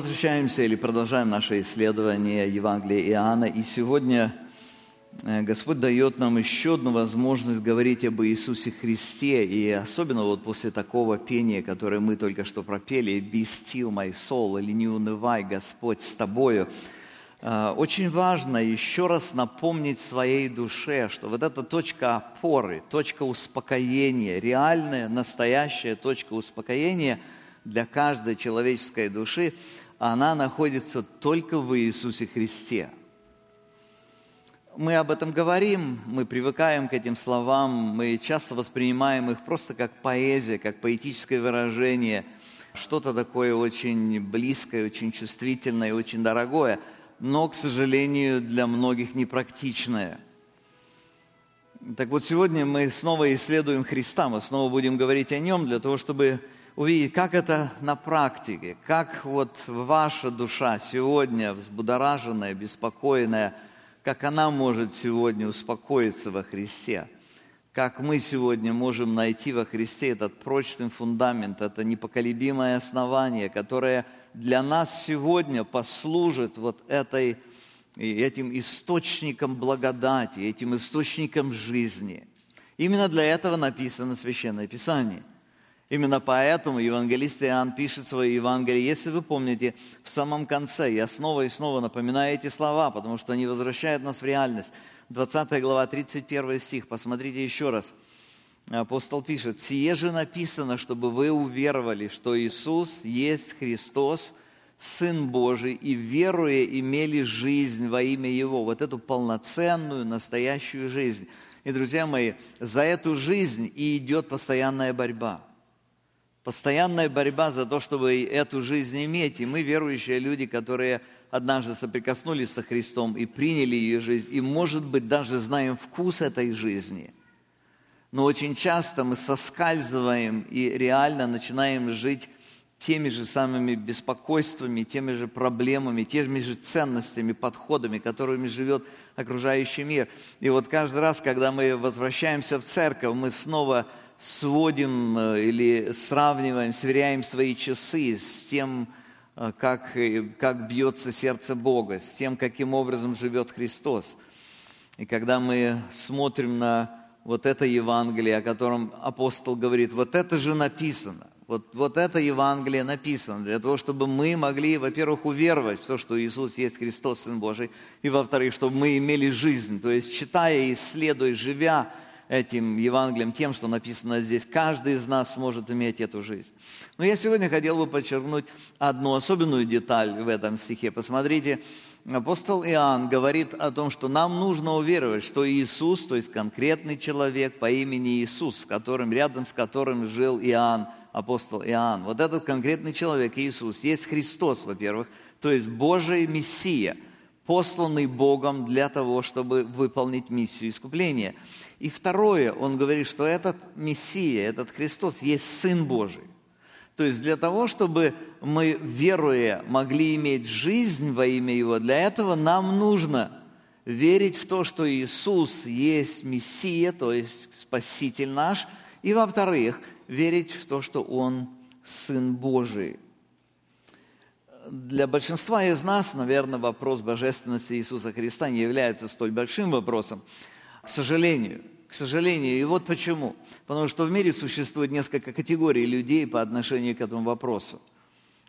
Возвращаемся или продолжаем наше исследование Евангелия Иоанна, и сегодня э, Господь дает нам еще одну возможность говорить об Иисусе Христе, и особенно вот после такого пения, которое мы только что пропели, «Be still my soul» или «Не унывай, Господь с тобою», э, очень важно еще раз напомнить своей душе, что вот эта точка опоры, точка успокоения, реальная, настоящая точка успокоения – для каждой человеческой души, она находится только в Иисусе Христе. Мы об этом говорим, мы привыкаем к этим словам, мы часто воспринимаем их просто как поэзия, как поэтическое выражение, что-то такое очень близкое, очень чувствительное, очень дорогое, но, к сожалению, для многих непрактичное – так вот, сегодня мы снова исследуем Христа, мы снова будем говорить о Нем для того, чтобы увидеть, как это на практике, как вот ваша душа сегодня взбудораженная, беспокойная, как она может сегодня успокоиться во Христе, как мы сегодня можем найти во Христе этот прочный фундамент, это непоколебимое основание, которое для нас сегодня послужит вот этой, этим источником благодати, этим источником жизни. Именно для этого написано Священное Писание – Именно поэтому евангелист Иоанн пишет свое Евангелие. Если вы помните, в самом конце, я снова и снова напоминаю эти слова, потому что они возвращают нас в реальность. 20 глава, 31 стих, посмотрите еще раз. Апостол пишет, «Сие же написано, чтобы вы уверовали, что Иисус есть Христос, Сын Божий, и веруя имели жизнь во имя Его». Вот эту полноценную, настоящую жизнь. И, друзья мои, за эту жизнь и идет постоянная борьба – Постоянная борьба за то, чтобы эту жизнь иметь. И мы, верующие люди, которые однажды соприкоснулись со Христом и приняли ее жизнь, и, может быть, даже знаем вкус этой жизни. Но очень часто мы соскальзываем и реально начинаем жить теми же самыми беспокойствами, теми же проблемами, теми же ценностями, подходами, которыми живет окружающий мир. И вот каждый раз, когда мы возвращаемся в церковь, мы снова сводим э, или сравниваем, сверяем свои часы с тем, э, как, э, как бьется сердце Бога, с тем, каким образом живет Христос. И когда мы смотрим на вот это Евангелие, о котором апостол говорит, вот это же написано, вот, вот это Евангелие написано для того, чтобы мы могли, во-первых, уверовать в то, что Иисус есть Христос, Сын Божий, и, во-вторых, чтобы мы имели жизнь, то есть читая, исследуя, живя этим Евангелием, тем, что написано здесь. Каждый из нас сможет иметь эту жизнь. Но я сегодня хотел бы подчеркнуть одну особенную деталь в этом стихе. Посмотрите, апостол Иоанн говорит о том, что нам нужно уверовать, что Иисус, то есть конкретный человек по имени Иисус, с которым, рядом с которым жил Иоанн, апостол Иоанн. Вот этот конкретный человек, Иисус, есть Христос, во-первых, то есть Божий Мессия, посланный Богом для того, чтобы выполнить миссию искупления. И второе, он говорит, что этот Мессия, этот Христос есть Сын Божий. То есть для того, чтобы мы, веруя, могли иметь жизнь во имя Его, для этого нам нужно верить в то, что Иисус есть Мессия, то есть Спаситель наш, и, во-вторых, верить в то, что Он Сын Божий. Для большинства из нас, наверное, вопрос божественности Иисуса Христа не является столь большим вопросом, к сожалению, к сожалению. И вот почему. Потому что в мире существует несколько категорий людей по отношению к этому вопросу.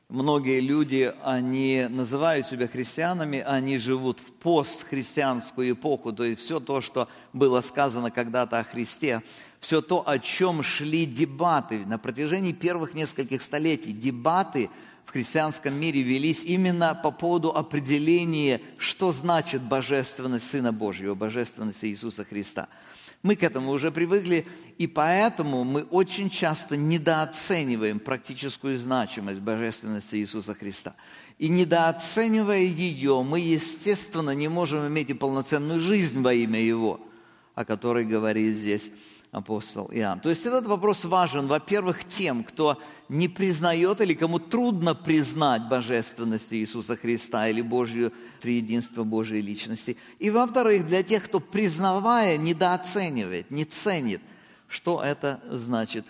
Многие люди, они называют себя христианами, они живут в постхристианскую эпоху, то есть все то, что было сказано когда-то о Христе, все то, о чем шли дебаты на протяжении первых нескольких столетий. Дебаты в христианском мире велись именно по поводу определения, что значит божественность Сына Божьего, божественность Иисуса Христа – мы к этому уже привыкли, и поэтому мы очень часто недооцениваем практическую значимость божественности Иисуса Христа. И недооценивая ее, мы, естественно, не можем иметь и полноценную жизнь во имя Его, о которой говорит здесь апостол Иоанн. То есть этот вопрос важен, во-первых, тем, кто не признает или кому трудно признать божественность Иисуса Христа или Божью триединство Божьей личности. И во-вторых, для тех, кто признавая, недооценивает, не ценит, что это значит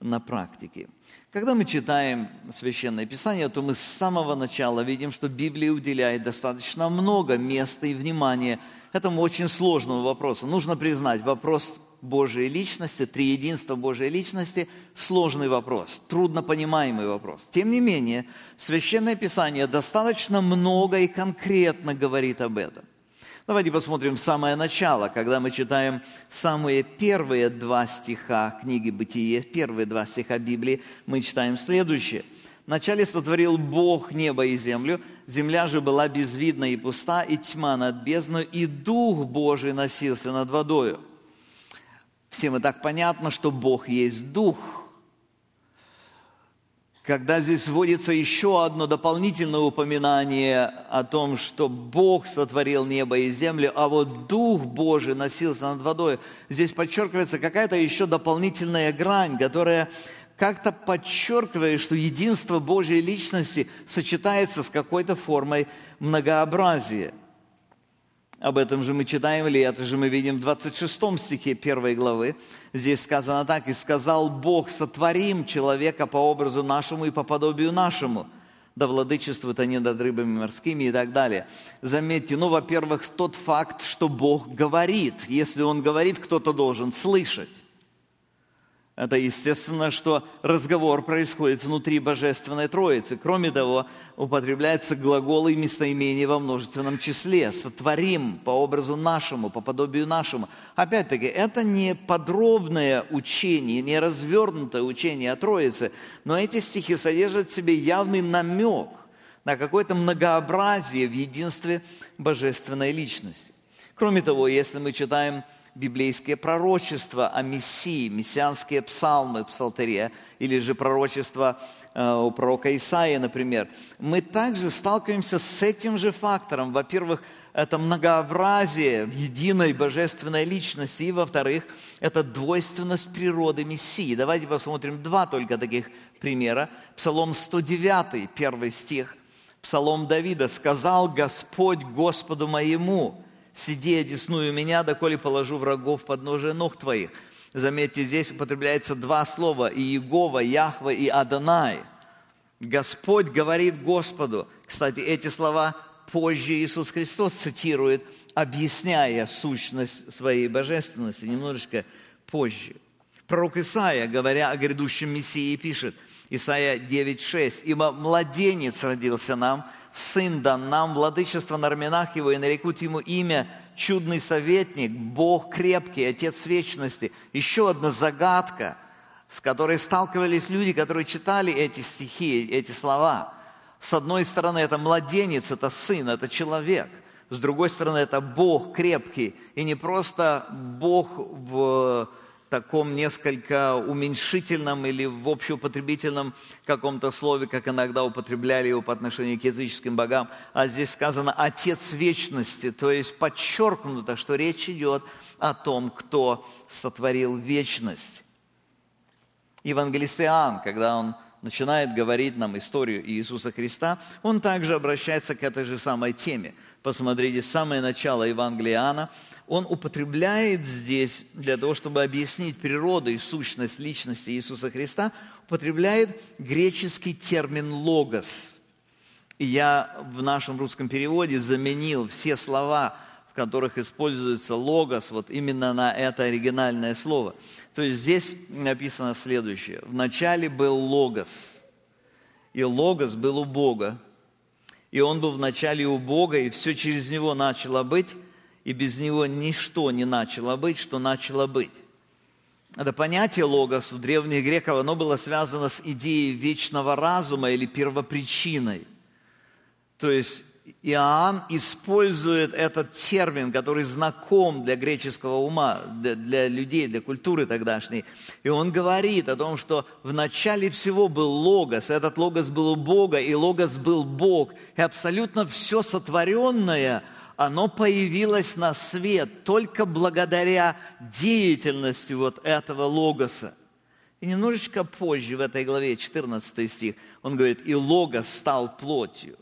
на практике. Когда мы читаем Священное Писание, то мы с самого начала видим, что Библия уделяет достаточно много места и внимания этому очень сложному вопросу. Нужно признать, вопрос Божьей личности, триединства Божьей личности – сложный вопрос, трудно понимаемый вопрос. Тем не менее, Священное Писание достаточно много и конкретно говорит об этом. Давайте посмотрим самое начало, когда мы читаем самые первые два стиха книги «Бытие», первые два стиха Библии, мы читаем следующее. «Вначале сотворил Бог небо и землю, земля же была безвидна и пуста, и тьма над бездной, и Дух Божий носился над водою». Всем и так понятно, что Бог есть Дух – когда здесь вводится еще одно дополнительное упоминание о том, что Бог сотворил небо и землю, а вот Дух Божий носился над водой, здесь подчеркивается какая-то еще дополнительная грань, которая как-то подчеркивает, что единство Божьей личности сочетается с какой-то формой многообразия – об этом же мы читаем, или это же мы видим в 26 стихе 1 главы. Здесь сказано так, «И сказал Бог, сотворим человека по образу нашему и по подобию нашему, да владычествуют они над рыбами морскими» и так далее. Заметьте, ну, во-первых, тот факт, что Бог говорит. Если Он говорит, кто-то должен слышать. Это естественно, что разговор происходит внутри Божественной Троицы. Кроме того, употребляется глагол и местоимение во множественном числе. «Сотворим по образу нашему, по подобию нашему». Опять-таки, это не подробное учение, не развернутое учение о Троице, но эти стихи содержат в себе явный намек на какое-то многообразие в единстве Божественной Личности. Кроме того, если мы читаем библейские пророчества о Мессии, мессианские псалмы, псалтерия, или же пророчества э, у пророка Исаия, например, мы также сталкиваемся с этим же фактором. Во-первых, это многообразие в единой божественной личности, и, во-вторых, это двойственность природы Мессии. Давайте посмотрим два только таких примера. Псалом 109, первый стих. Псалом Давида. «Сказал Господь Господу моему, сиди одесную меня, доколе положу врагов под ножие ног твоих». Заметьте, здесь употребляется два слова – и Иегова, Яхва и Адонай. Господь говорит Господу. Кстати, эти слова позже Иисус Христос цитирует, объясняя сущность своей божественности, немножечко позже. Пророк Исаия, говоря о грядущем Мессии, пишет, Исаия 9,6, «Ибо младенец родился нам, Сын дан нам, владычество на раменах Его, и нарекут Ему имя чудный советник, Бог крепкий, Отец вечности. Еще одна загадка, с которой сталкивались люди, которые читали эти стихи, эти слова. С одной стороны, это младенец, это сын, это человек. С другой стороны, это Бог крепкий. И не просто Бог в таком несколько уменьшительном или в общеупотребительном каком-то слове, как иногда употребляли его по отношению к языческим богам, а здесь сказано «Отец вечности», то есть подчеркнуто, что речь идет о том, кто сотворил вечность. Евангелист Иоанн, когда он начинает говорить нам историю Иисуса Христа, он также обращается к этой же самой теме. Посмотрите, самое начало Евангелия Иоанна – он употребляет здесь, для того, чтобы объяснить природу и сущность личности Иисуса Христа, употребляет греческий термин «логос». И я в нашем русском переводе заменил все слова, которых используется «логос», вот именно на это оригинальное слово. То есть здесь написано следующее. «Вначале был логос, и логос был у Бога, и он был вначале у Бога, и все через него начало быть, и без него ничто не начало быть, что начало быть. Это понятие логос у древних греков, оно было связано с идеей вечного разума или первопричиной. То есть Иоанн использует этот термин, который знаком для греческого ума, для, для людей, для культуры тогдашней. И он говорит о том, что в начале всего был Логос, этот Логос был у Бога, и Логос был Бог. И абсолютно все сотворенное – оно появилось на свет только благодаря деятельности вот этого логоса. И немножечко позже, в этой главе, 14 стих, он говорит, «И логос стал плотью».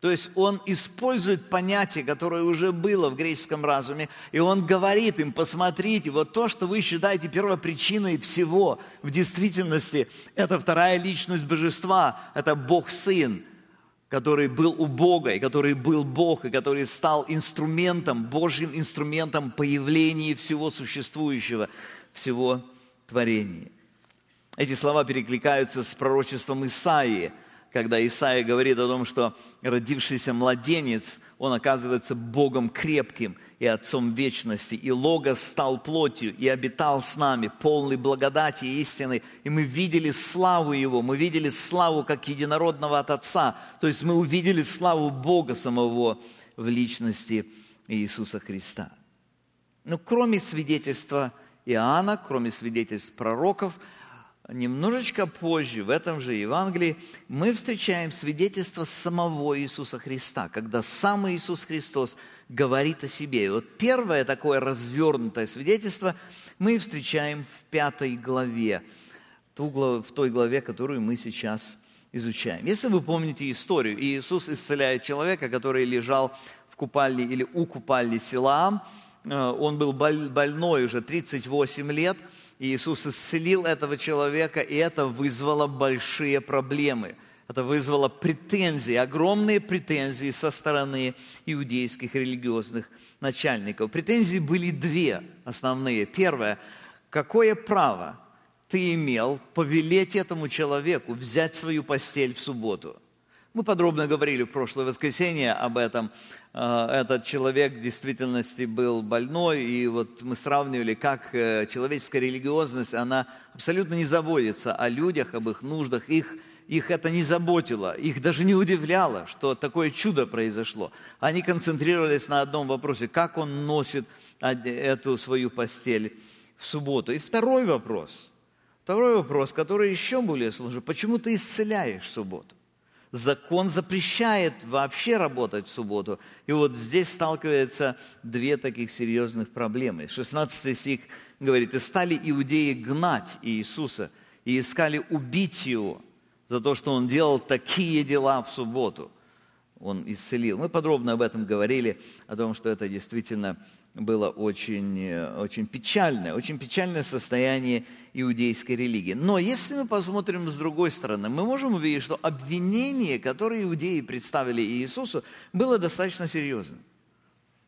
То есть он использует понятие, которое уже было в греческом разуме, и он говорит им, посмотрите, вот то, что вы считаете первопричиной всего, в действительности это вторая личность божества, это Бог-Сын, который был у Бога, и который был Бог, и который стал инструментом, Божьим инструментом появления всего существующего, всего творения. Эти слова перекликаются с пророчеством Исаии – когда Исаия говорит о том, что родившийся младенец, он оказывается Богом крепким и Отцом вечности. И Логос стал плотью и обитал с нами, полный благодати и истины. И мы видели славу Его, мы видели славу как единородного от Отца. То есть мы увидели славу Бога самого в личности Иисуса Христа. Но кроме свидетельства Иоанна, кроме свидетельств пророков – немножечко позже, в этом же Евангелии, мы встречаем свидетельство самого Иисуса Христа, когда сам Иисус Христос говорит о себе. И вот первое такое развернутое свидетельство мы встречаем в пятой главе, в той главе, которую мы сейчас изучаем. Если вы помните историю, Иисус исцеляет человека, который лежал в купальне или у купальни Силаам, э, он был больной уже 38 лет – Иисус исцелил этого человека, и это вызвало большие проблемы. Это вызвало претензии, огромные претензии со стороны иудейских религиозных начальников. Претензии были две основные. Первое, какое право ты имел повелеть этому человеку взять свою постель в субботу? Мы подробно говорили в прошлое воскресенье об этом. Э, этот человек в действительности был больной, и вот мы сравнивали, как э, человеческая религиозность, она абсолютно не заботится о людях, об их нуждах, их, их это не заботило, их даже не удивляло, что такое чудо произошло. Они концентрировались на одном вопросе, как он носит эту свою постель в субботу. И второй вопрос, второй вопрос, который еще более сложный, почему ты исцеляешь в субботу? Закон запрещает вообще работать в субботу. И вот здесь сталкиваются две таких серьезных проблемы. 16 стих говорит, «И стали иудеи гнать Иисуса, и искали убить Его за то, что Он делал такие дела в субботу». Он исцелил. Мы подробно об этом говорили, о том, что это действительно было очень, э, очень печальное, очень печальное состояние иудейской религии. Но если мы посмотрим с другой стороны, мы можем увидеть, что обвинение, которое иудеи представили Иисусу, было достаточно серьезным.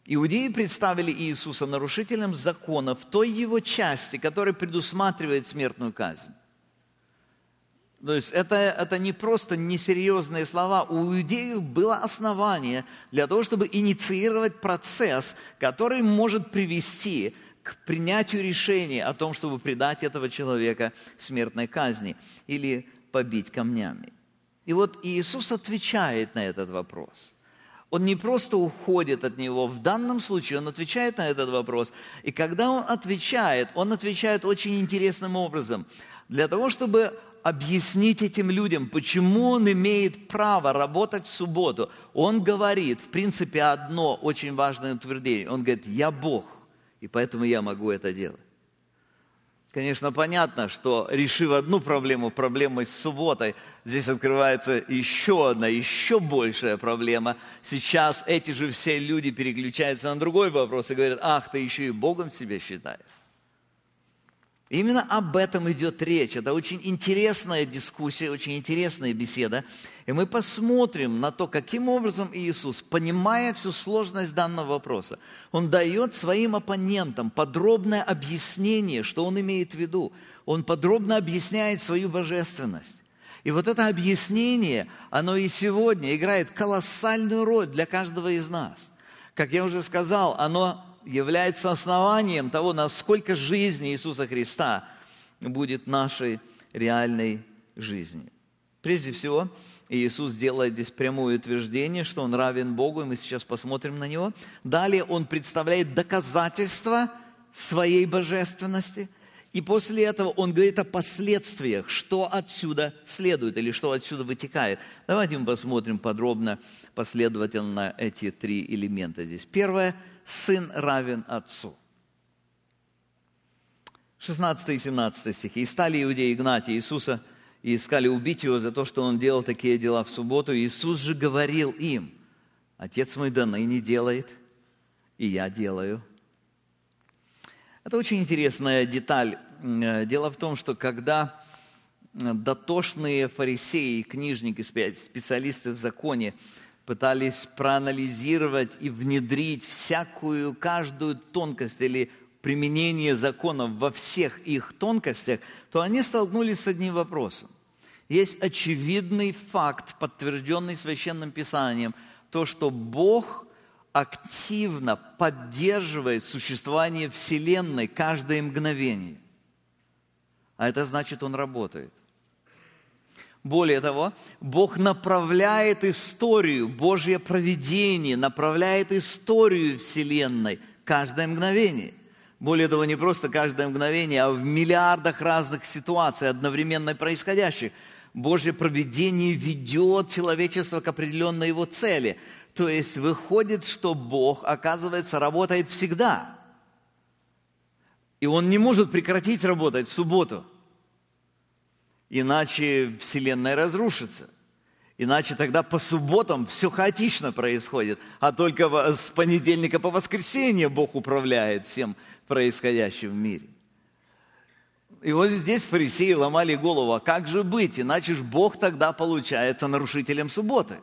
Иудеи представили Иисуса нарушителем закона в той его части, которая предусматривает смертную казнь. То есть это, это не просто несерьезные слова. У иудеев было основание для того, чтобы инициировать процесс, который может привести к принятию решения о том, чтобы предать этого человека смертной казни или побить камнями. И вот Иисус отвечает на этот вопрос. Он не просто уходит от него, в данном случае он отвечает на этот вопрос. И когда он отвечает, он отвечает очень интересным образом. Для того, чтобы объяснить этим людям, почему он имеет право работать в субботу. Он говорит, в принципе, одно очень важное утверждение. Он говорит, я Бог, и поэтому я могу это делать. Конечно, понятно, что решив одну проблему, проблему с субботой, здесь открывается еще одна, еще большая проблема. Сейчас эти же все люди переключаются на другой вопрос и говорят, ах, ты еще и Богом себя считаешь. Именно об этом идет речь. Это очень интересная дискуссия, очень интересная беседа. И мы посмотрим на то, каким образом Иисус, понимая всю сложность данного вопроса, Он дает своим оппонентам подробное объяснение, что Он имеет в виду. Он подробно объясняет свою божественность. И вот это объяснение, оно и сегодня играет колоссальную роль для каждого из нас. Как я уже сказал, оно является основанием того, насколько жизнь Иисуса Христа будет нашей реальной жизнью. Прежде всего, Иисус делает здесь прямое утверждение, что Он равен Богу, и мы сейчас посмотрим на Него. Далее Он представляет доказательства своей божественности. И после этого Он говорит о последствиях, что отсюда следует или что отсюда вытекает. Давайте мы посмотрим подробно, последовательно эти три элемента здесь. Первое – сын равен отцу. 16 и 17 стихи. «И стали иудеи гнать Иисуса, и искали убить его за то, что он делал такие дела в субботу. Иисус же говорил им». Отец мой да ныне делает, и я делаю. Это очень интересная деталь. Дело в том, что когда дотошные фарисеи, книжники, специалисты в законе пытались проанализировать и внедрить всякую, каждую тонкость или применение законов во всех их тонкостях, то они столкнулись с одним вопросом. Есть очевидный факт, подтвержденный Священным Писанием, то, что Бог активно поддерживает существование Вселенной каждое мгновение. А это значит, Он работает. Более того, Бог направляет историю, Божье проведение направляет историю Вселенной каждое мгновение. Более того, не просто каждое мгновение, а в миллиардах разных ситуаций, одновременно происходящих. Божье проведение ведет человечество к определенной его цели. То есть выходит, что Бог, оказывается, работает всегда. И Он не может прекратить работать в субботу – иначе Вселенная разрушится. Иначе тогда по субботам все хаотично происходит, а только с понедельника по воскресенье Бог управляет всем происходящим в мире. И вот здесь фарисеи ломали голову, а как же быть, иначе же Бог тогда получается нарушителем субботы.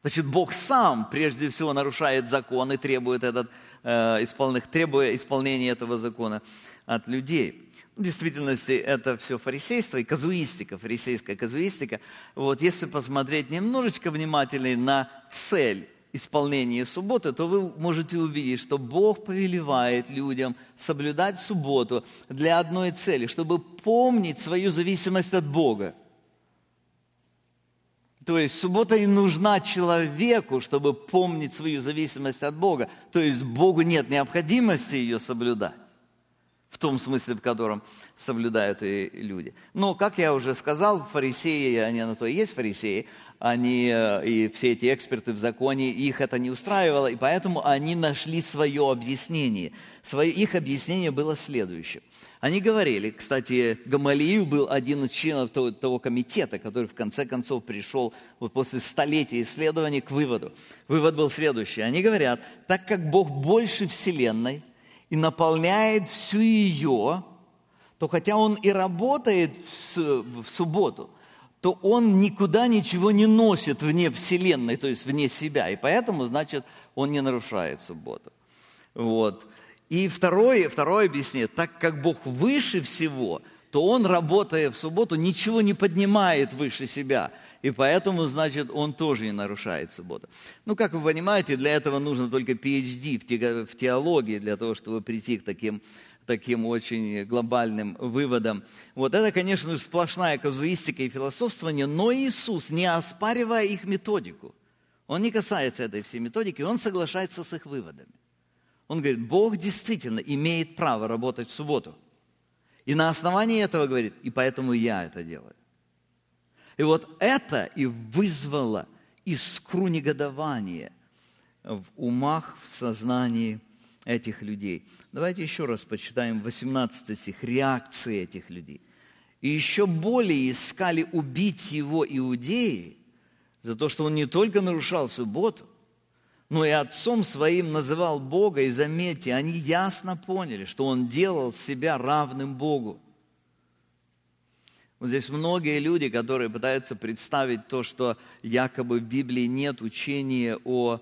Значит, Бог сам прежде всего нарушает закон и требует, этот, э, исполнения этого закона от людей. В действительности это все фарисейство и казуистика, фарисейская казуистика. Вот если посмотреть немножечко внимательнее на цель исполнения субботы, то вы можете увидеть, что Бог повелевает людям соблюдать субботу для одной цели, чтобы помнить свою зависимость от Бога. То есть суббота и нужна человеку, чтобы помнить свою зависимость от Бога. То есть Богу нет необходимости ее соблюдать в том смысле, в котором соблюдают и люди. Но, как я уже сказал, фарисеи, они на то и есть фарисеи, они э, и все эти эксперты в законе, их это не устраивало, и поэтому они нашли свое объяснение. Свое, их объяснение было следующее. Они говорили, кстати, Гамалиил был один из членов того, того комитета, который в конце концов пришел вот после столетия исследований к выводу. Вывод был следующий. Они говорят, так как Бог больше Вселенной – и наполняет всю ее, то хотя он и работает в субботу, то он никуда ничего не носит вне Вселенной, то есть вне себя. И поэтому, значит, он не нарушает субботу. Вот. И второе, второе объяснение, так как Бог выше всего, то он, работая в субботу, ничего не поднимает выше себя и поэтому, значит, он тоже не нарушает субботу. Ну, как вы понимаете, для этого нужно только PhD в теологии, для того, чтобы прийти к таким таким очень глобальным выводам. Вот это, конечно, сплошная казуистика и философствование, но Иисус, не оспаривая их методику, он не касается этой всей методики, он соглашается с их выводами. Он говорит, Бог действительно имеет право работать в субботу. И на основании этого говорит, и поэтому я это делаю. И вот это и вызвало искру негодования в умах, в сознании этих людей. Давайте еще раз почитаем 18 стих, реакции этих людей. И еще более искали убить его иудеи за то, что он не только нарушал субботу, но и отцом своим называл Бога. И заметьте, они ясно поняли, что он делал себя равным Богу. Вот здесь многие люди, которые пытаются представить то, что якобы в Библии нет учения о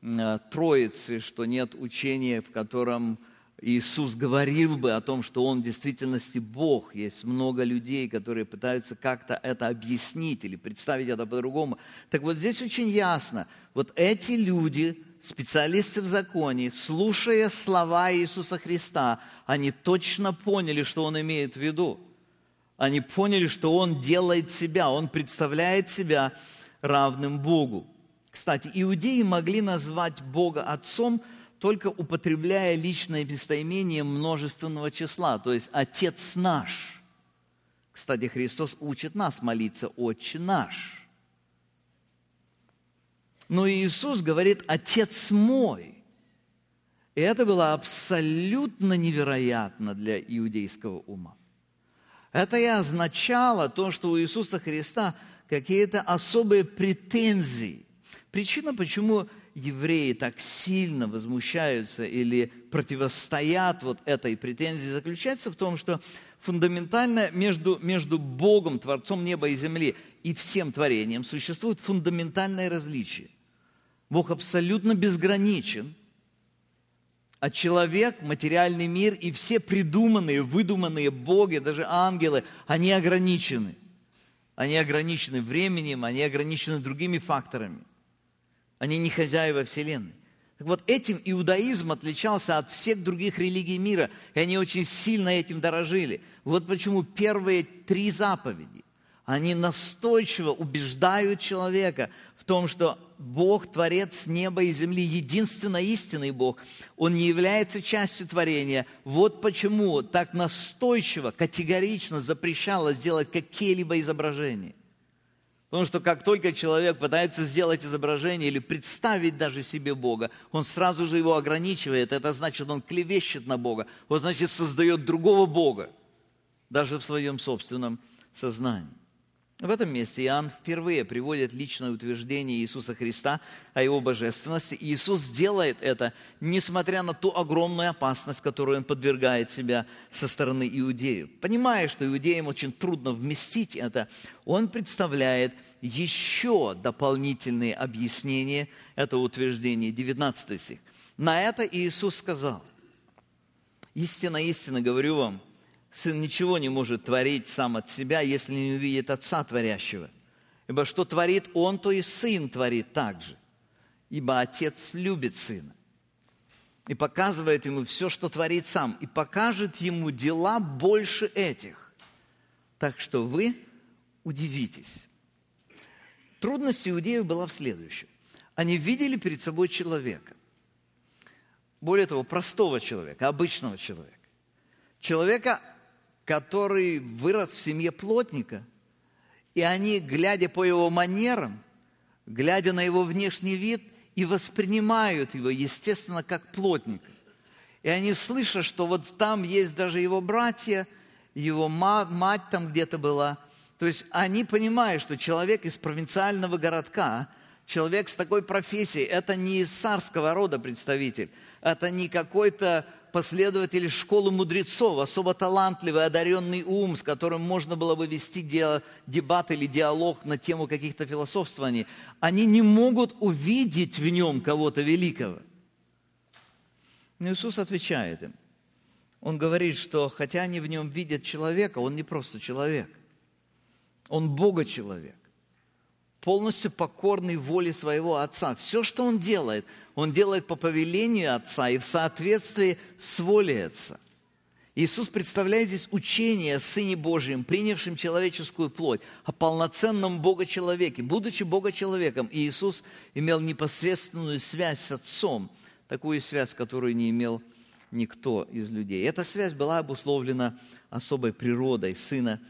э, Троице, что нет учения, в котором Иисус говорил бы о том, что Он в действительности Бог. Есть много людей, которые пытаются как-то это объяснить или представить это по-другому. Так вот здесь очень ясно. Вот эти люди, специалисты в законе, слушая слова Иисуса Христа, они точно поняли, что Он имеет в виду они поняли, что он делает себя, он представляет себя равным Богу. Кстати, иудеи могли назвать Бога Отцом, только употребляя личное местоимение множественного числа, то есть «Отец наш». Кстати, Христос учит нас молиться «Отче наш». Но Иисус говорит «Отец мой». И это было абсолютно невероятно для иудейского ума. Это и означало то, что у Иисуса Христа какие-то особые претензии. Причина, почему евреи так сильно возмущаются или противостоят вот этой претензии, заключается в том, что фундаментально между, между Богом, Творцом неба и земли, и всем творением существует фундаментальное различие. Бог абсолютно безграничен, а человек, материальный мир и все придуманные, выдуманные боги, даже ангелы, они ограничены. Они ограничены временем, они ограничены другими факторами. Они не хозяева Вселенной. Так вот, этим иудаизм отличался от всех других религий мира, и они очень сильно этим дорожили. Вот почему первые три заповеди, они настойчиво убеждают человека в том, что Бог, Творец неба и земли, единственно истинный Бог, Он не является частью творения. Вот почему так настойчиво, категорично запрещалось делать какие-либо изображения. Потому что как только человек пытается сделать изображение или представить даже себе Бога, он сразу же его ограничивает. Это значит, он клевещет на Бога. Он, значит, создает другого Бога, даже в своем собственном сознании. В этом месте Иоанн впервые приводит личное утверждение Иисуса Христа о Его божественности. И Иисус делает это, несмотря на ту огромную опасность, которую Он подвергает себя со стороны иудеев. Понимая, что иудеям очень трудно вместить это, Он представляет еще дополнительные объяснения этого утверждения. 19 стих. На это Иисус сказал, «Истинно, истинно говорю вам, Сын ничего не может творить сам от себя, если не увидит Отца Творящего. Ибо что творит Он, то и Сын творит также. Ибо Отец любит Сына и показывает ему все, что творит сам, и покажет ему дела больше этих. Так что вы удивитесь. Трудность иудеев была в следующем. Они видели перед собой человека. Более того, простого человека, обычного человека. Человека, который вырос в семье плотника, и они, глядя по его манерам, глядя на его внешний вид, и воспринимают его, естественно, как плотника. И они слышат, что вот там есть даже его братья, его мать там где-то была. То есть они понимают, что человек из провинциального городка, человек с такой профессией, это не из царского рода представитель, это не какой-то последователь школы мудрецов, особо талантливый, одаренный ум, с которым можно было бы вести дебат или диалог на тему каких-то философствований, они не могут увидеть в нем кого-то великого. Но Иисус отвечает им. Он говорит, что хотя они в нем видят человека, он не просто человек. Он Бога человек полностью покорный воле своего Отца. Все, что Он делает, Он делает по повелению Отца и в соответствии с волей Отца. Иисус представляет здесь учение о Сыне Божьем, принявшем человеческую плоть, о полноценном Бога-человеке. Будучи Бога-человеком, Иисус имел непосредственную связь с Отцом, такую связь, которую не имел никто из людей. Эта связь была обусловлена особой природой Сына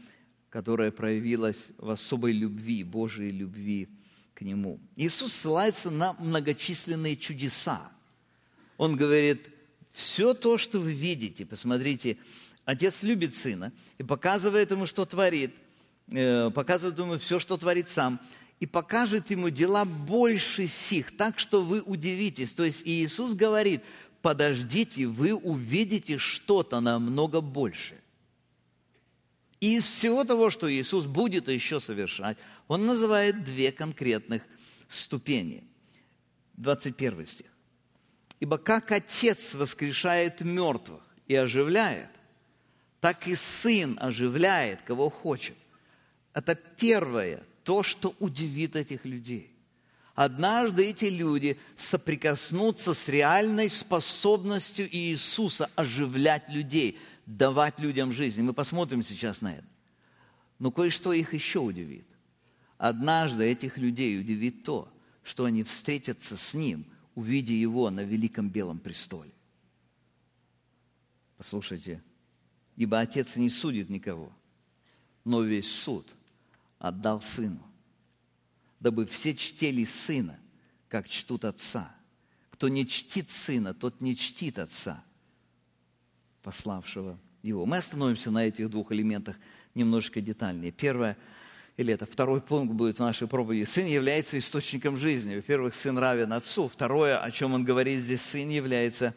которая проявилась в особой любви, Божьей любви к Нему. Иисус ссылается на многочисленные чудеса. Он говорит, все то, что вы видите, посмотрите, Отец любит Сына и показывает Ему, что творит, э, показывает Ему все, что творит Сам, и покажет Ему дела больше сих, так что вы удивитесь. То есть Иисус говорит, подождите, вы увидите что-то намного больше. И из всего того, что Иисус будет еще совершать, Он называет две конкретных ступени. 21 стих. «Ибо как Отец воскрешает мертвых и оживляет, так и Сын оживляет, кого хочет». Это первое, то, что удивит этих людей. Однажды эти люди соприкоснутся с реальной способностью Иисуса оживлять людей – давать людям жизнь. Мы посмотрим сейчас на это. Но кое-что их еще удивит. Однажды этих людей удивит то, что они встретятся с Ним, увидя Его на великом белом престоле. Послушайте, ибо Отец не судит никого, но весь суд отдал Сыну, дабы все чтили Сына, как чтут Отца. Кто не чтит Сына, тот не чтит Отца – пославшего его. Мы остановимся на этих двух элементах немножко детальнее. Первое, или это второй пункт будет в нашей проповеди, сын является источником жизни. Во-первых, сын равен отцу. Второе, о чем он говорит здесь, сын является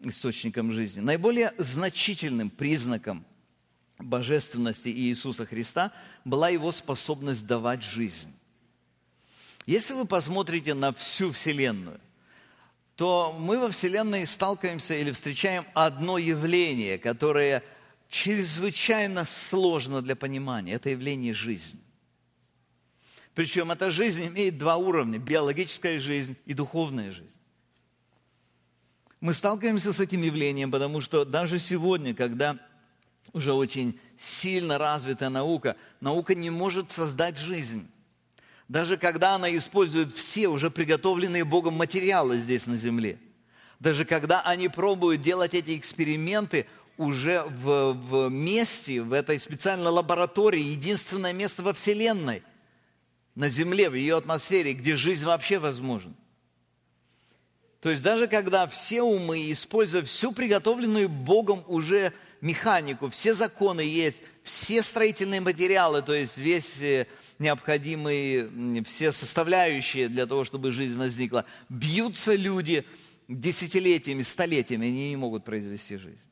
источником жизни. Наиболее значительным признаком божественности Иисуса Христа была его способность давать жизнь. Если вы посмотрите на всю Вселенную, то мы во Вселенной сталкиваемся или встречаем одно явление, которое чрезвычайно сложно для понимания. Это явление жизни. Причем эта жизнь имеет два уровня – биологическая жизнь и духовная жизнь. Мы сталкиваемся с этим явлением, потому что даже сегодня, когда уже очень сильно развитая наука, наука не может создать жизнь. Даже когда она использует все уже приготовленные Богом материалы здесь на Земле. Даже когда они пробуют делать эти эксперименты уже в, в месте, в этой специальной лаборатории, единственное место во Вселенной, на Земле, в ее атмосфере, где жизнь вообще возможна. То есть даже когда все умы, используя всю приготовленную Богом уже механику, все законы есть, все строительные материалы, то есть весь э, необходимые, все составляющие для того, чтобы жизнь возникла, бьются люди десятилетиями, столетиями, они не могут произвести жизнь.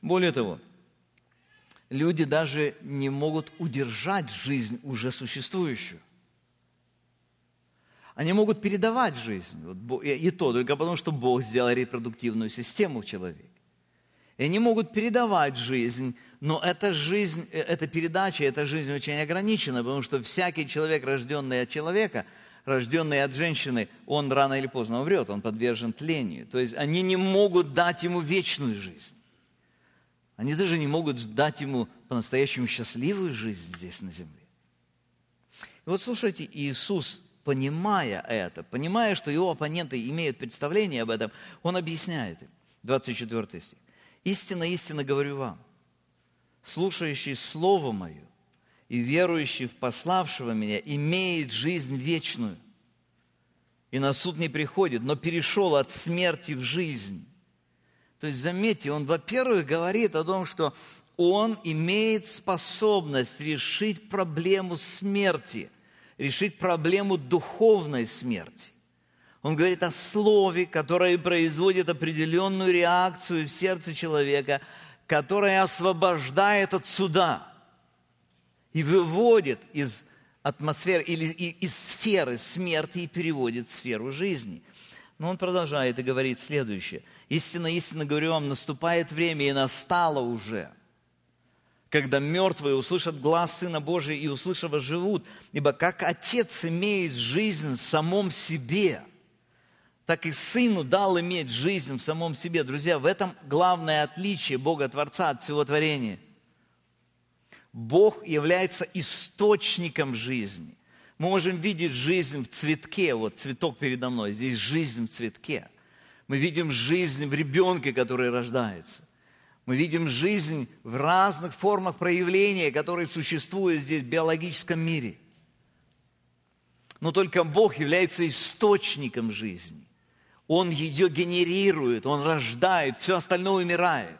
Более того, люди даже не могут удержать жизнь уже существующую. Они могут передавать жизнь. И то только потому, что Бог сделал репродуктивную систему в человеке. И они могут передавать жизнь, но эта жизнь, э, эта передача, эта жизнь очень ограничена, потому что всякий человек, рожденный от человека, рожденный от женщины, он рано или поздно умрет, он подвержен тлению. То есть они не могут дать ему вечную жизнь. Они даже не могут дать ему по-настоящему счастливую жизнь здесь на земле. И вот слушайте, Иисус понимая это, понимая, что его оппоненты имеют представление об этом, он объясняет им. 24 стих. «Истинно, истинно говорю вам, слушающий Слово Мое и верующий в пославшего Меня имеет жизнь вечную, и на суд не приходит, но перешел от смерти в жизнь». То есть, заметьте, он, во-первых, говорит о том, что он имеет способность решить проблему смерти – решить проблему духовной смерти. Он говорит о слове, которое производит определенную реакцию в сердце человека, которое освобождает от суда и выводит из атмосферы или из сферы смерти и переводит в сферу жизни. Но он продолжает и говорит следующее. Истинно, истинно говорю вам, наступает время и настало уже – когда мертвые услышат глаз Сына Божия и, услышав, живут. Ибо как Отец имеет жизнь в самом себе, так и Сыну дал иметь жизнь в самом себе. Друзья, в этом главное отличие Бога Творца от всего творения. Бог является источником жизни. Мы можем видеть жизнь в цветке, вот цветок передо мной, здесь жизнь в цветке. Мы видим жизнь в ребенке, который рождается. Мы видим жизнь в разных формах проявления, которые существуют здесь в биологическом мире. Но только Бог является источником жизни. Он ее генерирует, Он рождает, все остальное умирает.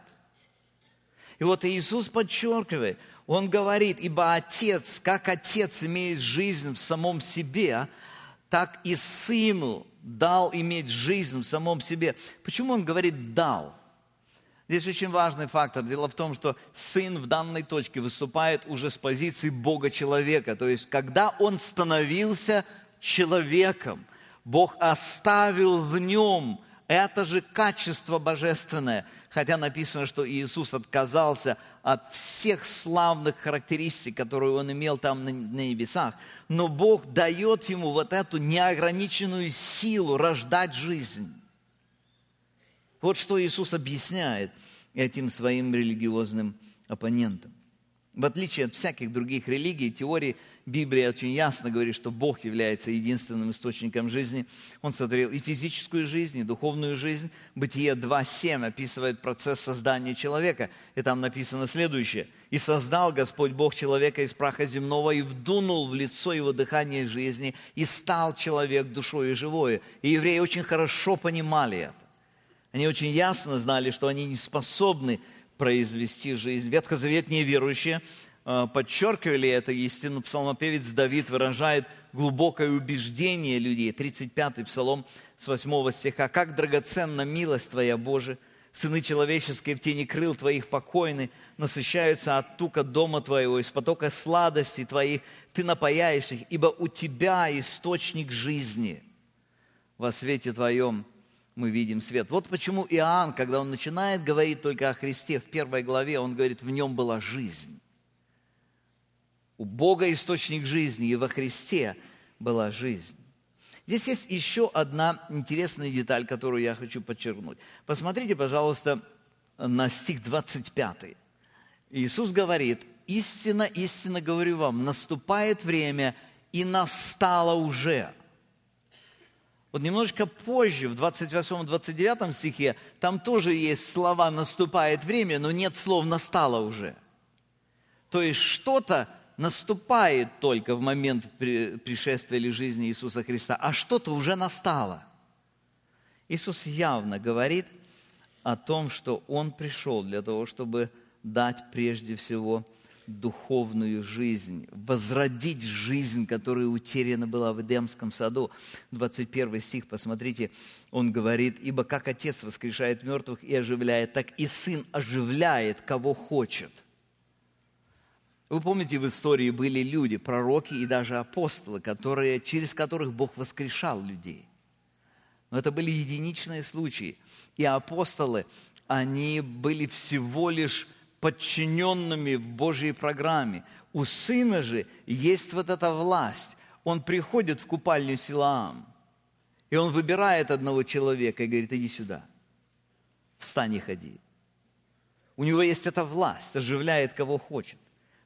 И вот Иисус подчеркивает, Он говорит, ибо Отец, как Отец имеет жизнь в самом себе, так и Сыну дал иметь жизнь в самом себе. Почему Он говорит «дал»? Здесь очень важный фактор. Дело в том, что сын в данной точке выступает уже с позиции Бога-человека. То есть, когда он становился человеком, Бог оставил в нем это же качество божественное. Хотя написано, что Иисус отказался от всех славных характеристик, которые он имел там на, небесах. Но Бог дает ему вот эту неограниченную силу рождать жизнь. Вот что Иисус объясняет этим своим религиозным оппонентам. В отличие от всяких других религий, теорий, Библия очень ясно говорит, что Бог является единственным источником жизни. Он сотворил и физическую жизнь, и духовную жизнь. Бытие 2.7 описывает процесс создания человека. И там написано следующее. «И создал Господь Бог человека из праха земного, и вдунул в лицо его дыхание жизни, и стал человек душой и живой». И евреи очень хорошо понимали это. Они очень ясно знали, что они не способны произвести жизнь. Ветхозаветные верующие подчеркивали эту истину. Псалмопевец Давид выражает глубокое убеждение людей. 35-й псалом с 8 стиха. «Как драгоценна милость Твоя, Боже! Сыны человеческие в тени крыл Твоих покойны, насыщаются от тука дома Твоего, из потока сладостей Твоих Ты напаяешь их, ибо у Тебя источник жизни. Во свете Твоем мы видим свет. Вот почему Иоанн, когда он начинает говорить только о Христе в первой главе, он говорит, в нем была жизнь. У Бога источник жизни, и во Христе была жизнь. Здесь есть еще одна интересная деталь, которую я хочу подчеркнуть. Посмотрите, пожалуйста, на стих 25. Иисус говорит, истинно, истинно говорю вам, наступает время, и настало уже. Вот немножечко позже, в 28-29 стихе, там тоже есть слова «наступает время», но нет слов «настало уже». То есть что-то наступает только в момент пришествия или жизни Иисуса Христа, а что-то уже настало. Иисус явно говорит о том, что Он пришел для того, чтобы дать прежде всего духовную жизнь, возродить жизнь, которая утеряна была в Эдемском саду. 21 стих, посмотрите, он говорит, «Ибо как Отец воскрешает мертвых и оживляет, так и Сын оживляет, кого хочет». Вы помните, в истории были люди, пророки и даже апостолы, которые, через которых Бог воскрешал людей. Но это были единичные случаи. И апостолы, они были всего лишь подчиненными в Божьей программе. У сына же есть вот эта власть. Он приходит в купальню Силаам, и он выбирает одного человека и говорит, иди сюда, встань и ходи. У него есть эта власть, оживляет кого хочет.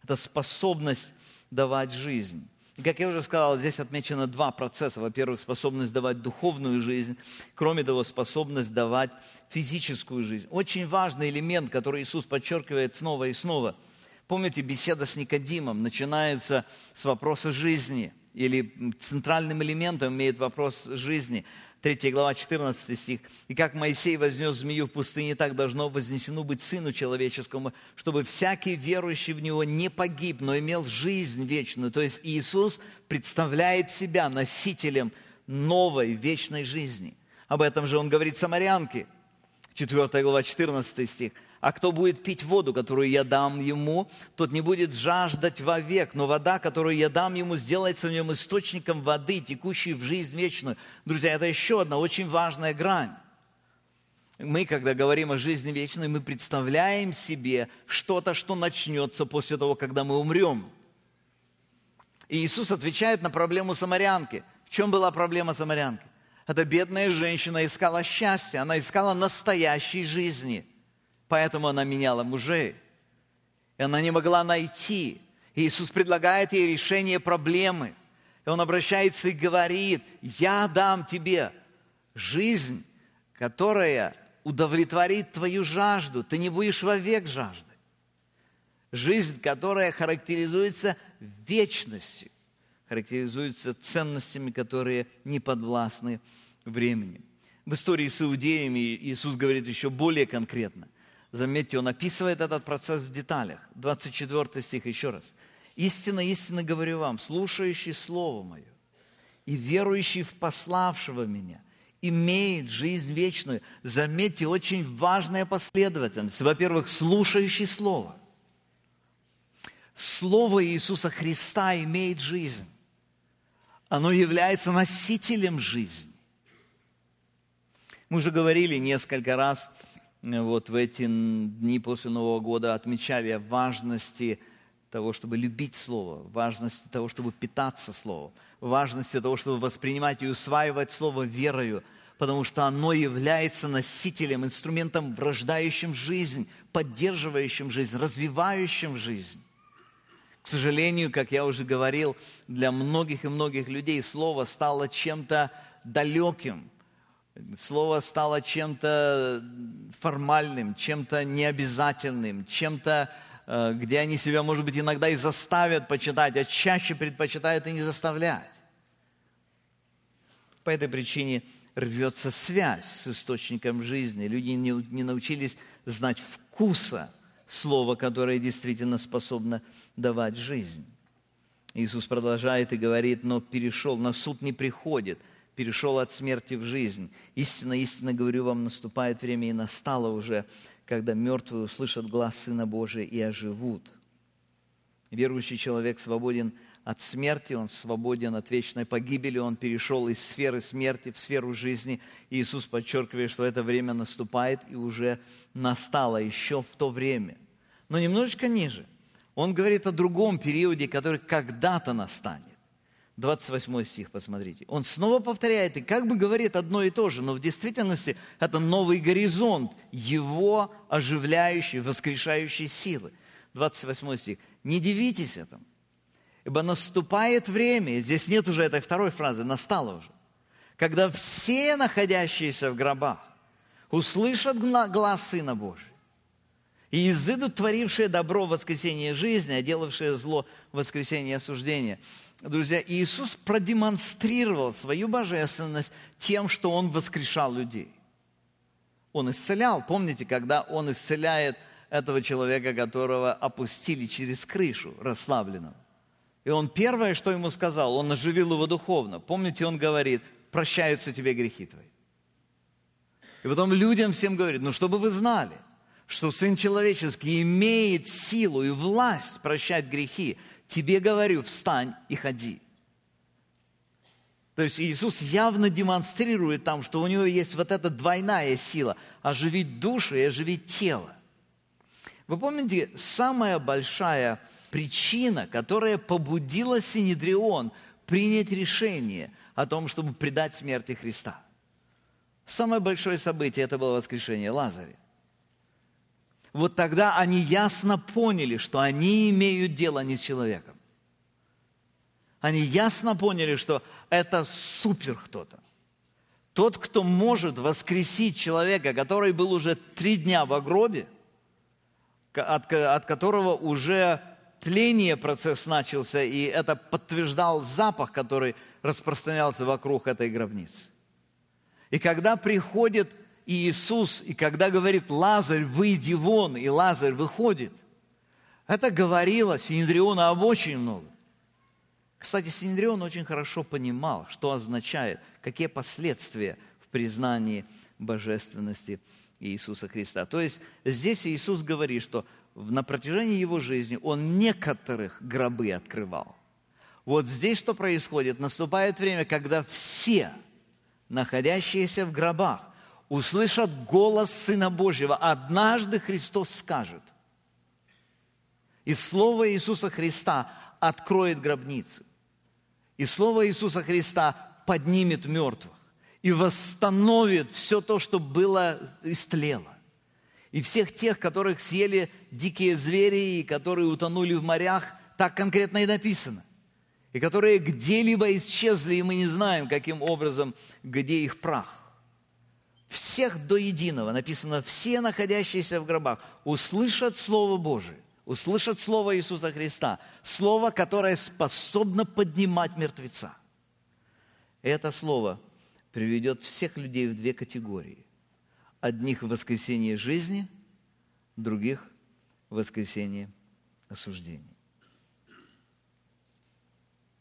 Это способность давать жизнь. И, как я уже сказал, здесь отмечено два процесса. Во-первых, способность давать духовную жизнь, кроме того, способность давать физическую жизнь. Очень важный элемент, который Иисус подчеркивает снова и снова. Помните, беседа с Никодимом начинается с вопроса жизни, или центральным элементом имеет вопрос жизни. 3 глава, 14 стих. «И как Моисей вознес змею в пустыне, так должно вознесено быть Сыну Человеческому, чтобы всякий верующий в Него не погиб, но имел жизнь вечную». То есть Иисус представляет себя носителем новой вечной жизни. Об этом же Он говорит самарянке. 4 глава, 14 стих. А кто будет пить воду, которую я дам ему, тот не будет жаждать вовек, но вода, которую я дам ему, сделается в нем источником воды, текущей в жизнь вечную. Друзья, это еще одна очень важная грань. Мы, когда говорим о жизни вечной, мы представляем себе что-то, что начнется после того, когда мы умрем. И Иисус отвечает на проблему самарянки. В чем была проблема самарянки? Эта бедная женщина искала счастья, она искала настоящей жизни – поэтому она меняла мужей. И она не могла найти. И Иисус предлагает ей решение проблемы. И Он обращается и говорит, я дам тебе жизнь, которая удовлетворит твою жажду. Ты не будешь вовек жаждать. Жизнь, которая характеризуется вечностью, характеризуется ценностями, которые не подвластны времени. В истории с иудеями Иисус говорит еще более конкретно – Заметьте, он описывает этот процесс в деталях. 24 стих еще раз. «Истинно, истинно говорю вам, слушающий Слово Мое и верующий в пославшего Меня имеет жизнь вечную». Заметьте, очень важная последовательность. Во-первых, слушающий Слово. Слово Иисуса Христа имеет жизнь. Оно является носителем жизни. Мы уже говорили несколько раз – вот в эти дни после Нового года отмечали важности того, чтобы любить Слово, важности того, чтобы питаться Словом, важности того, чтобы воспринимать и усваивать Слово верою, потому что оно является носителем, инструментом, рождающим жизнь, поддерживающим жизнь, развивающим жизнь. К сожалению, как я уже говорил, для многих и многих людей Слово стало чем-то далеким, Слово стало чем-то формальным, чем-то необязательным, чем-то, э, где они себя, может быть, иногда и заставят почитать, а чаще предпочитают и не заставлять. По этой причине рвется связь с источником жизни. Люди не, научились знать вкуса Слово, которое действительно способно давать жизнь. Иисус продолжает и говорит, но перешел, на суд не приходит, перешел от смерти в жизнь. Истинно, истинно говорю вам, наступает время и настало уже, когда мертвые услышат глаз Сына Божия и оживут. Верующий человек свободен от смерти, он свободен от вечной погибели, он перешел из сферы смерти в сферу жизни. Иисус подчеркивает, что это время наступает и уже настало еще в то время. Но немножечко ниже. Он говорит о другом периоде, который когда-то настанет. 28 стих, посмотрите. Он снова повторяет и как бы говорит одно и то же, но в действительности это новый горизонт его оживляющей, воскрешающей силы. 28 стих. Не дивитесь этому, ибо наступает время, здесь нет уже этой второй фразы, настало уже, когда все находящиеся в гробах услышат глаз Сына Божия, и изыдут творившие добро в воскресенье жизни, а делавшие зло в воскресенье осуждения. Друзья, Иисус продемонстрировал свою божественность тем, что Он воскрешал людей. Он исцелял. Помните, когда Он исцеляет этого человека, которого опустили через крышу, расслабленного. И он первое, что ему сказал, он оживил его духовно. Помните, он говорит, прощаются тебе грехи твои. И потом людям всем говорит, ну чтобы вы знали – что Сын Человеческий имеет силу и власть прощать грехи, тебе говорю, встань и ходи. То есть Иисус явно демонстрирует там, что у него есть вот эта двойная сила – оживить душу и оживить тело. Вы помните, самая большая причина, которая побудила Синедрион принять решение о том, чтобы предать смерти Христа. Самое большое событие – это было воскрешение Лазаря вот тогда они ясно поняли, что они имеют дело не с человеком. Они ясно поняли, что это супер кто-то. Тот, кто может воскресить человека, который был уже три дня в гробе, от, от которого уже тление процесс начался, и это подтверждал запах, который распространялся вокруг этой гробницы. И когда приходит Иисус, и когда говорит «Лазарь, выйди вон», и Лазарь выходит, это говорило Синедриону об очень много. Кстати, Синедрион очень хорошо понимал, что означает, какие последствия в признании божественности Иисуса Христа. То есть здесь Иисус говорит, что на протяжении его жизни он некоторых гробы открывал. Вот здесь что происходит? Наступает время, когда все, находящиеся в гробах, услышат голос Сына Божьего. Однажды Христос скажет. И Слово Иисуса Христа откроет гробницы. И Слово Иисуса Христа поднимет мертвых и восстановит все то, что было истлело. И всех тех, которых съели дикие звери, и которые утонули в морях, так конкретно и написано. И которые где-либо исчезли, и мы не знаем, каким образом, где их прах всех до единого, написано, все находящиеся в гробах, услышат Слово Божие, услышат Слово Иисуса Христа, Слово, которое способно поднимать мертвеца. Это Слово приведет всех людей в две категории. Одних в воскресение жизни, других в воскресение осуждения.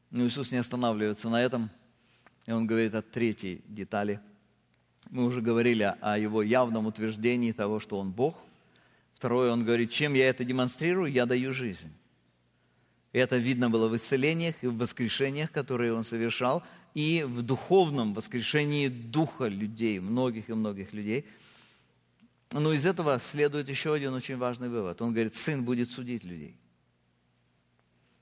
Но Иисус не останавливается на этом, и Он говорит о третьей детали – мы уже говорили о его явном утверждении того, что он Бог. Второе, он говорит, чем я это демонстрирую, я даю жизнь. Это видно было в исцелениях и в воскрешениях, которые он совершал, и в духовном воскрешении духа людей, многих и многих людей. Но из этого следует еще один очень важный вывод. Он говорит, сын будет судить людей.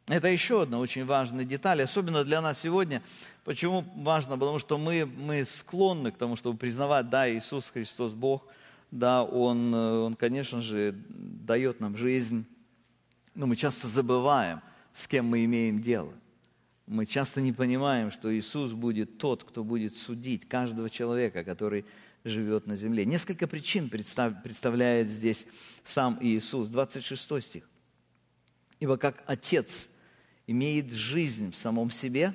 Это еще одна очень важная деталь, особенно для нас сегодня. Почему важно? Потому что мы, мы склонны к тому, чтобы признавать, да, Иисус Христос Бог, да, Он, Он, конечно же, дает нам жизнь, но мы часто забываем, с кем мы имеем дело. Мы часто не понимаем, что Иисус будет тот, кто будет судить каждого человека, который живет на земле. Несколько причин представляет здесь сам Иисус. 26 стих. «Ибо как Отец – имеет жизнь в самом себе,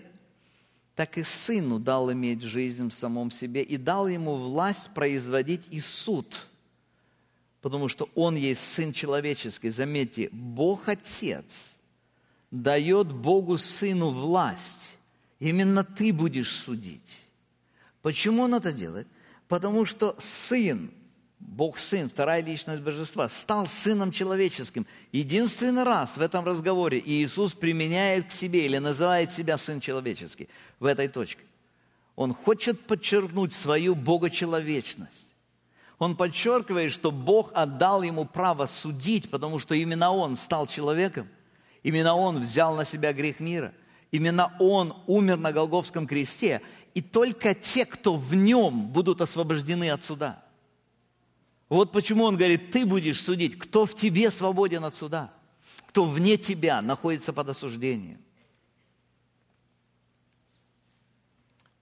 так и Сыну дал иметь жизнь в самом себе и дал ему власть производить и суд потому что Он есть Сын человеческий. Заметьте, Бог Отец дает Богу Сыну власть. Именно ты будешь судить. Почему Он это делает? Потому что Сын, Бог Сын, вторая личность Божества, стал Сыном человеческим. Единственный раз в этом разговоре Иисус применяет к себе или называет себя Сын человеческий в этой точке. Он хочет подчеркнуть свою богочеловечность. Он подчеркивает, что Бог отдал ему право судить, потому что именно он стал человеком. Именно он взял на себя грех мира. Именно он умер на Голговском кресте. И только те, кто в нем, будут освобождены от суда. Вот почему он говорит, ты будешь судить, кто в тебе свободен от суда, кто вне тебя находится под осуждением.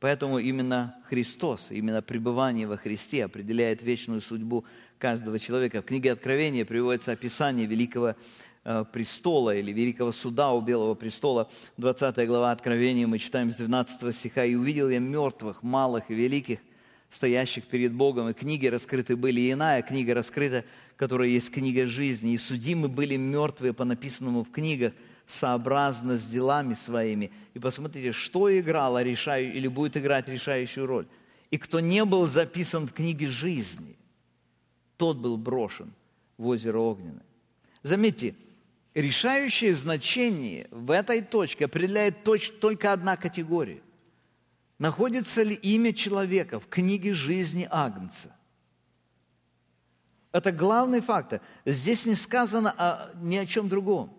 Поэтому именно Христос, именно пребывание во Христе определяет вечную судьбу каждого человека. В книге Откровения приводится описание великого э, престола или великого суда у Белого престола. 20 глава Откровения мы читаем с 12 стиха. «И увидел я мертвых, малых и великих, стоящих перед Богом, и книги раскрыты были, и иная книга раскрыта, которая есть книга жизни, и судимы были мертвые по написанному в книгах, сообразно с делами своими. И посмотрите, что играло решаю, или будет играть решающую роль. И кто не был записан в книге жизни, тот был брошен в озеро Огненное. Заметьте, решающее значение в этой точке определяет точ, только одна категория. Находится ли имя человека в книге жизни Агнца? Это главный фактор. Здесь не сказано о, ни о чем другом.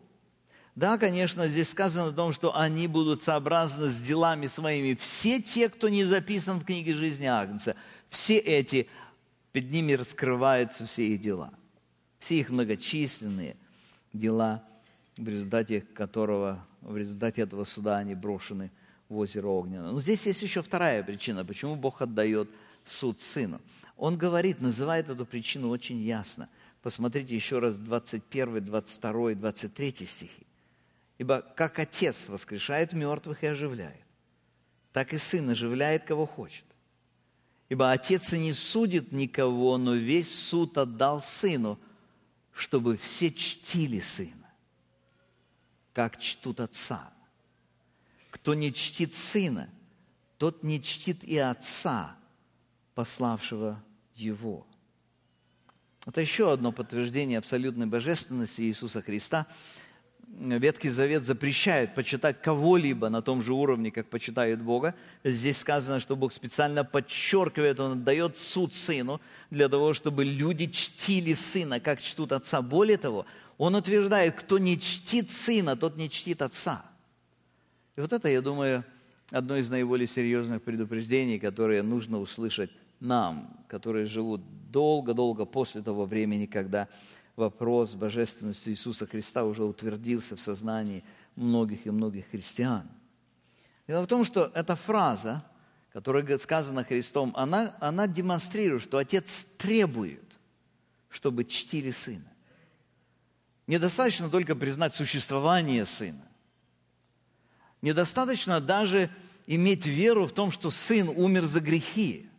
Да, конечно, здесь сказано о том, что они будут сообразны с делами своими. Все те, кто не записан в книге жизни Агнца, все эти, перед ними раскрываются все их дела. Все их многочисленные дела, в результате которого, в результате этого суда они брошены в озеро Огненное. Но здесь есть еще вторая причина, почему Бог отдает суд сыну. Он говорит, называет эту причину очень ясно. Посмотрите еще раз 21, 22, 23 стихи. Ибо как Отец воскрешает мертвых и оживляет, так и Сын оживляет, кого хочет. Ибо Отец и не судит никого, но весь суд отдал Сыну, чтобы все чтили Сына, как чтут Отца. Кто не чтит Сына, тот не чтит и Отца, пославшего Его. Это еще одно подтверждение абсолютной божественности Иисуса Христа – Ветхий Завет запрещает почитать кого-либо на том же уровне, как почитают Бога. Здесь сказано, что Бог специально подчеркивает, Он дает суд Сыну для того, чтобы люди чтили Сына, как чтут Отца. Более того, Он утверждает, кто не чтит Сына, тот не чтит Отца. И вот это, я думаю, одно из наиболее серьезных предупреждений, которые нужно услышать нам, которые живут долго-долго после того времени, когда вопрос божественности Иисуса Христа уже утвердился в сознании многих и многих христиан. Дело в том, что эта фраза, которая сказана Христом, она, она демонстрирует, что Отец требует, чтобы чтили Сына. Недостаточно только признать существование Сына. Недостаточно даже иметь веру в том, что Сын умер за грехи.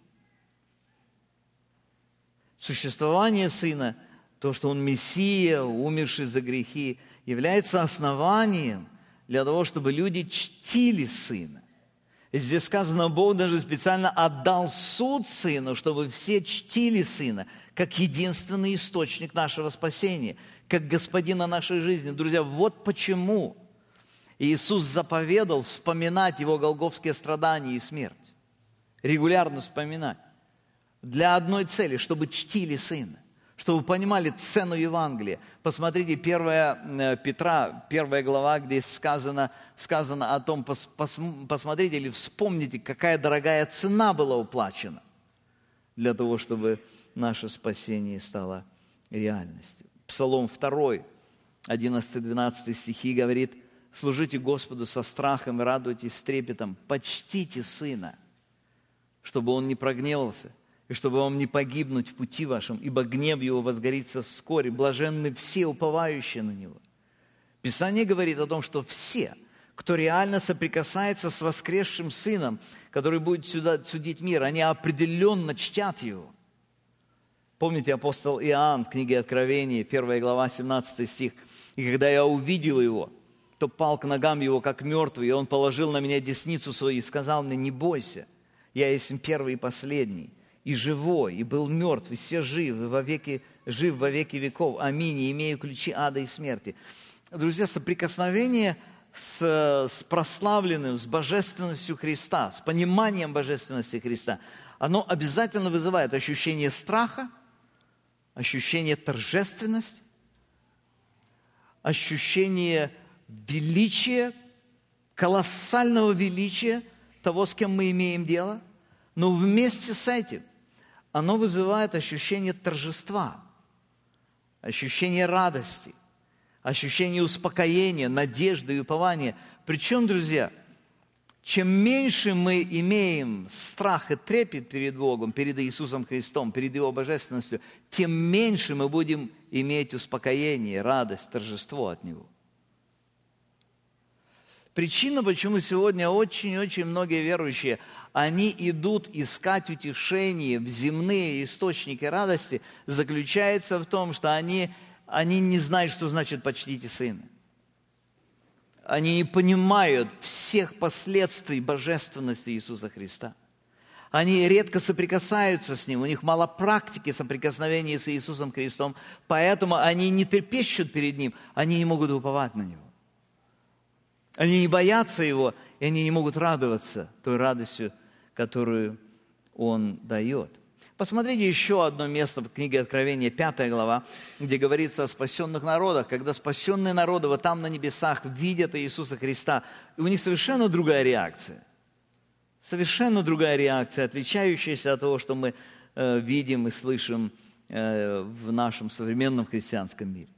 Существование Сына – то, что Он Мессия, умерший за грехи, является основанием для того, чтобы люди чтили Сына. Здесь сказано, Бог даже специально отдал суд Сыну, чтобы все чтили Сына, как единственный источник нашего спасения, как Господина нашей жизни. Друзья, вот почему Иисус заповедал вспоминать Его голговские страдания и смерть. Регулярно вспоминать. Для одной цели, чтобы чтили Сына чтобы понимали цену Евангелия. Посмотрите 1 э, Петра, первая глава, где сказано, сказано о том, пос, пос, посмотрите или вспомните, какая дорогая цена была уплачена для того, чтобы наше спасение стало реальностью. Псалом 2, 11-12 стихи говорит, «Служите Господу со страхом и радуйтесь с трепетом, почтите Сына, чтобы Он не прогневался» и чтобы вам не погибнуть в пути вашем, ибо гнев его возгорится вскоре. Блаженны все, уповающие на него. Писание говорит о том, что все, кто реально соприкасается с воскресшим Сыном, который будет сюда судить мир, они определенно чтят Его. Помните апостол Иоанн в книге Откровения, 1 глава, 17 стих. «И когда я увидел его, то пал к ногам его, как мертвый, и он положил на меня десницу свою и сказал мне, не бойся, я есть первый и последний, и живой, и был мертв, и все живы, во веки, жив во веки веков. Аминь, и имею ключи ада и смерти». Друзья, соприкосновение с, с прославленным, с божественностью Христа, с пониманием божественности Христа, оно обязательно вызывает ощущение страха, ощущение торжественности, ощущение величия, колоссального величия того, с кем мы имеем дело, но вместе с этим оно вызывает ощущение торжества, ощущение радости, ощущение успокоения, надежды и упования. Причем, друзья – чем меньше мы имеем страх и трепет перед Богом, перед Иисусом Христом, перед Его божественностью, тем меньше мы будем иметь успокоение, радость, торжество от Него. Причина, почему сегодня очень-очень многие верующие, они идут искать утешение в земные источники радости, заключается в том, что они, они не знают, что значит «почтите сына». Они не понимают всех последствий божественности Иисуса Христа. Они редко соприкасаются с Ним, у них мало практики соприкосновения с Иисусом Христом, поэтому они не трепещут перед Ним, они не могут уповать на Него. Они не боятся Его, и они не могут радоваться той радостью, которую Он дает. Посмотрите еще одно место в книге Откровения, 5 глава, где говорится о спасенных народах, когда спасенные народы вот там на небесах видят Иисуса Христа, и у них совершенно другая реакция. Совершенно другая реакция, отличающаяся от того, что мы э, видим и слышим э, в нашем современном христианском мире.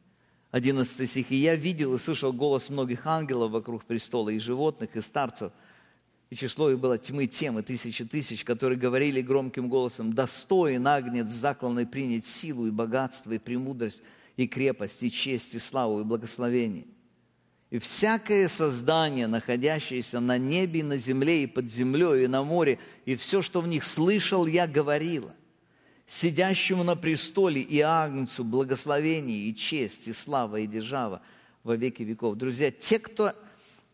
11 стих. «И я видел и слышал голос многих ангелов вокруг престола, и животных, и старцев – и число их было тьмы темы, тысячи тысяч, которые говорили громким голосом, «Достоин агнец закланный принять силу и богатство, и премудрость, и крепость, и честь, и славу, и благословение». И всякое создание, находящееся на небе, на земле, и под землей, и на море, и все, что в них слышал, я говорила, сидящему на престоле и агнцу благословение, и честь, и слава, и держава во веки веков. Друзья, те, кто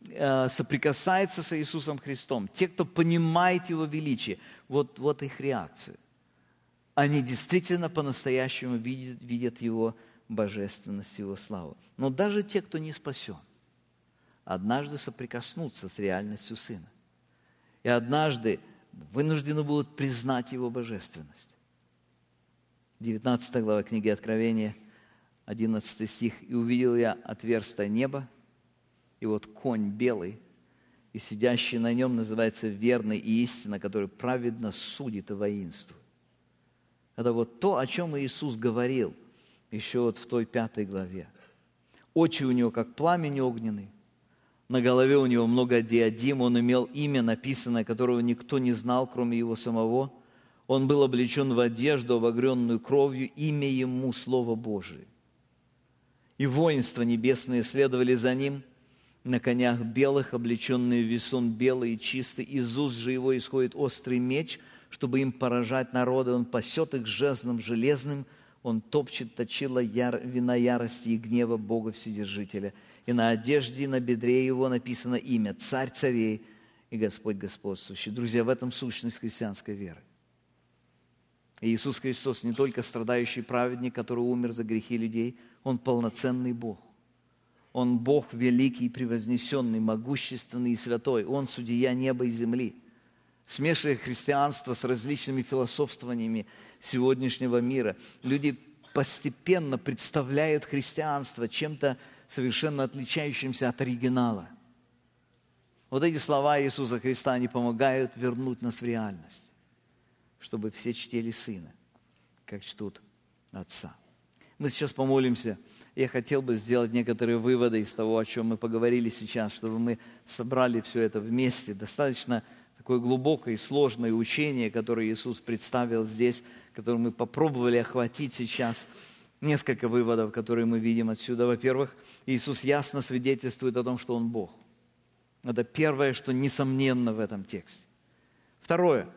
Э, соприкасается с Иисусом Христом, те, кто понимает Его величие, вот, вот их реакция. Они действительно по-настоящему видят, видят Его божественность, Его славу. Но даже те, кто не спасен, однажды соприкоснутся с реальностью Сына. И однажды вынуждены будут признать Его божественность. 19 глава книги Откровения, 11 стих. «И увидел я отверстие неба, и вот конь белый, и сидящий на нем называется верный и истина, который праведно судит и воинствует. Это вот то, о чем Иисус говорил еще вот в той пятой главе. Очи у него как пламень огненный, на голове у него много диадим, он имел имя написанное, которого никто не знал, кроме его самого. Он был облечен в одежду, обогренную кровью, имя ему Слово Божие. И воинства небесные следовали за ним – на конях белых, облеченные в весон белый и чистый. Из уст же его исходит острый меч, чтобы им поражать народы. Он пасет их жезлом железным, он топчет точила яр, вина ярости и гнева Бога Вседержителя. И на одежде и на бедре его написано имя «Царь царей» и Господь господствующий. Друзья, в этом сущность христианской веры. Иисус Христос не только страдающий праведник, который умер за грехи людей, Он полноценный Бог. Он Бог великий, превознесенный, могущественный и святой. Он судья неба и земли. Смешивая христианство с различными философствованиями сегодняшнего мира, люди постепенно представляют христианство чем-то совершенно отличающимся от оригинала. Вот эти слова Иисуса Христа, они помогают вернуть нас в реальность, чтобы все чтили Сына, как чтут Отца. Мы сейчас помолимся – я хотел бы сделать некоторые выводы из того, о чем мы поговорили сейчас, чтобы мы собрали все это вместе. Достаточно такое глубокое и сложное учение, которое Иисус представил здесь, которое мы попробовали охватить сейчас. Несколько выводов, которые мы видим отсюда. Во-первых, Иисус ясно свидетельствует о том, что Он Бог. Это первое, что несомненно в этом тексте. Второе,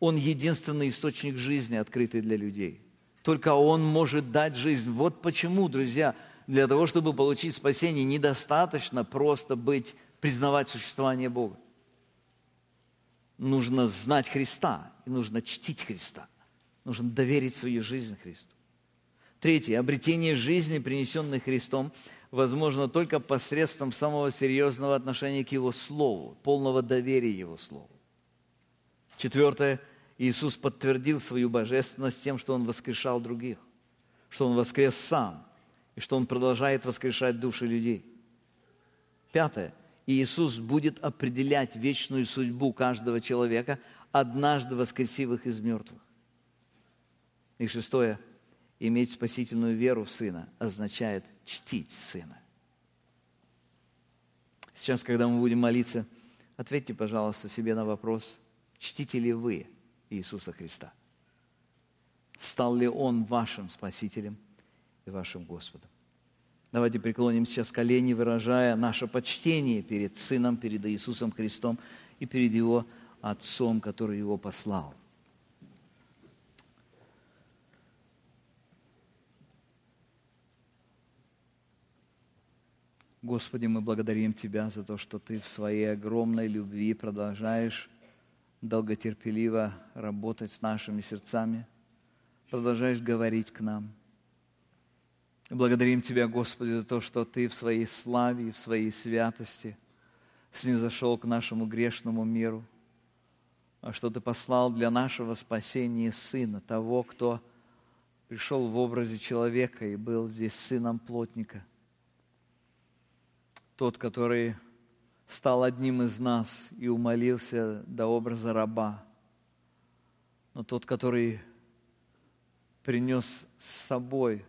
Он единственный источник жизни, открытый для людей – Только Он может дать жизнь. Вот почему, друзья, для того, чтобы получить спасение, недостаточно просто быть, признавать существование Бога. Нужно знать Христа, и нужно чтить Христа. Нужно доверить свою жизнь Христу. Третье. Обретение жизни, принесенной Христом, возможно только посредством самого серьезного отношения к Его Слову, полного доверия Его Слову. Четвертое. Иисус подтвердил свою божественность тем, что Он воскрешал других, что Он воскрес сам, и что Он продолжает воскрешать души людей. Пятое. Иисус будет определять вечную судьбу каждого человека, однажды воскресив их из мертвых. И шестое. Иметь спасительную веру в Сына означает чтить Сына. Сейчас, когда мы будем молиться, ответьте, пожалуйста, себе на вопрос, чтите ли вы Иисуса Христа? Стал ли Он вашим Спасителем и вашим Господом? Давайте преклоним сейчас колени, выражая наше почтение перед Сыном, перед Иисусом Христом и перед Его Отцом, который Его послал. Господи, мы благодарим Тебя за то, что Ты в своей огромной любви продолжаешь долготерпеливо работать с нашими сердцами, продолжаешь говорить к нам. Благодарим Тебя, Господи, за то, что Ты в своей славе и в своей святости снизошел к нашему грешному миру, а что Ты послал для нашего спасения Сына, того, кто пришел в образе человека и был здесь сыном плотника – тот, который стал одним из нас и умолился до образа раба, но тот, который принес с собой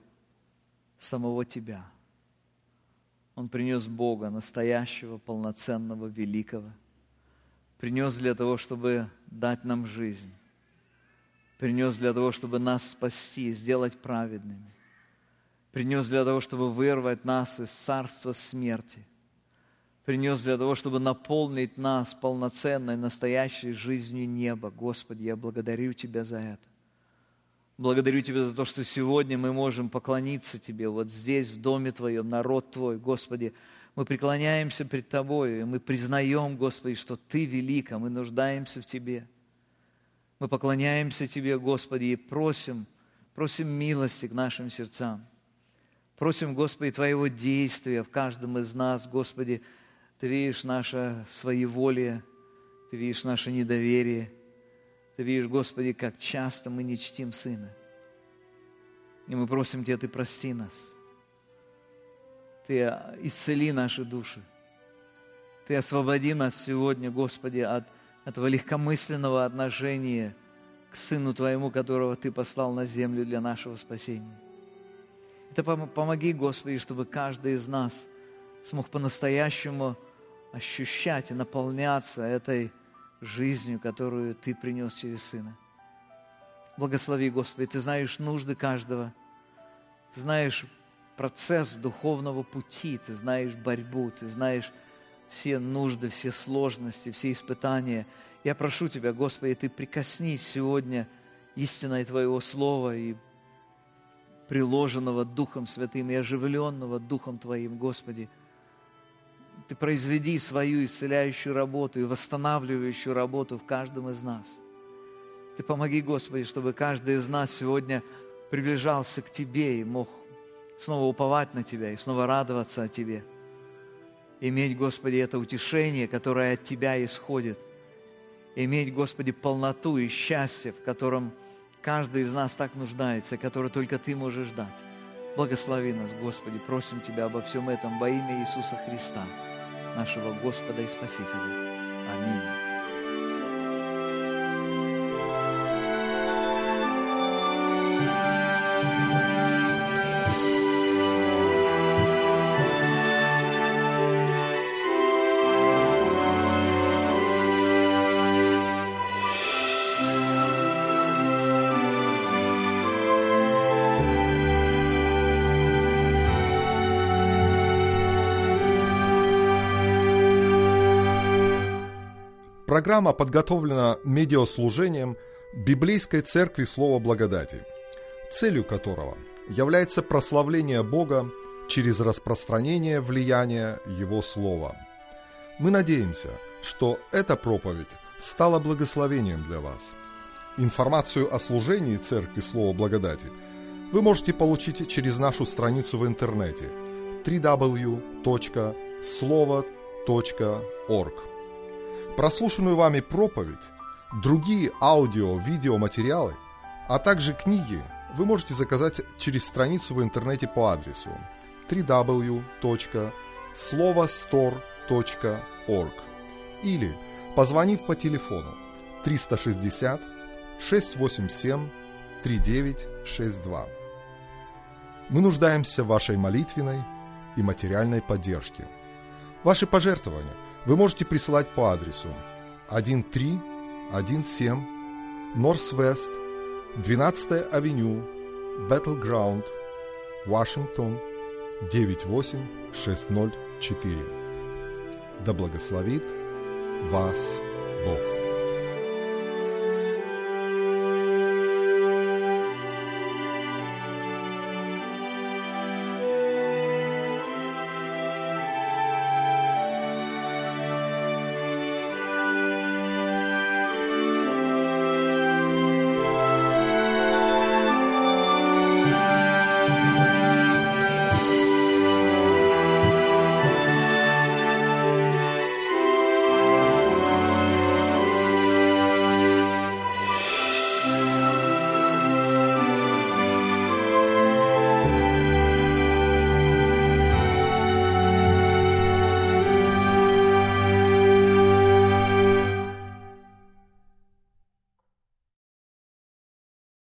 самого Тебя. Он принес Бога, настоящего, полноценного, великого. Принес для того, чтобы дать нам жизнь. Принес для того, чтобы нас спасти, сделать праведными. Принес для того, чтобы вырвать нас из царства смерти – принес для того, чтобы наполнить нас полноценной, настоящей жизнью неба. Господи, я благодарю Тебя за это. Благодарю Тебя за то, что сегодня мы можем поклониться Тебе вот здесь, в доме Твоем, народ Твой. Господи, мы преклоняемся пред Тобой, и мы признаем, Господи, что Ты велик, а мы нуждаемся в Тебе. Мы поклоняемся Тебе, Господи, и просим, просим милости к нашим сердцам. Просим, Господи, Твоего действия в каждом из нас, Господи, ты видишь наше своеволие, Ты видишь наше недоверие. Ты видишь, Господи, как часто мы не чтим Сына. И мы просим Тебя, Ты прости нас. Ты исцели наши души. Ты освободи нас сегодня, Господи, от этого легкомысленного отношения к Сыну Твоему, которого Ты послал на землю для нашего спасения. Это помоги, Господи, чтобы каждый из нас смог по-настоящему ощущать и наполняться этой жизнью, которую Ты принес через Сына. Благослови, Господи, Ты знаешь нужды каждого, Ты знаешь процесс духовного пути, Ты знаешь борьбу, Ты знаешь все нужды, все сложности, все испытания. Я прошу Тебя, Господи, Ты прикоснись сегодня истиной Твоего Слова и приложенного Духом Святым и оживленного Духом Твоим, Господи – ты произведи свою исцеляющую работу и восстанавливающую работу в каждом из нас. Ты помоги, Господи, чтобы каждый из нас сегодня приближался к Тебе и мог снова уповать на Тебя и снова радоваться о Тебе. Иметь, Господи, это утешение, которое от Тебя исходит. Иметь, Господи, полноту и счастье, в котором каждый из нас так нуждается, которое только Ты можешь дать. Благослови нас, Господи, просим Тебя обо всем этом во имя Иисуса Христа нашего Господа и Спасителя. Аминь. Программа подготовлена медиаслужением Библейской Церкви Слова Благодати. целью которого является прославление Бога через распространение влияния Его Слова. Мы надеемся, что эта проповедь стала благословением для вас. Информацию о служении Церкви Слова Благодати вы можете получить через нашу страницу в интернете www.slovo.org. Прослушанную вами проповедь, другие аудио-видеоматериалы, а также книги вы можете заказать через страницу в интернете по адресу www.slovostore.org или позвонив по телефону 360 687 3962. Мы нуждаемся в вашей молитвенной и материальной поддержке. Ваши пожертвования вы можете присылать по адресу 1317 Норс-Вест, 12 авеню, Battleground, Вашингтон, 98604. Да благословит вас Бог.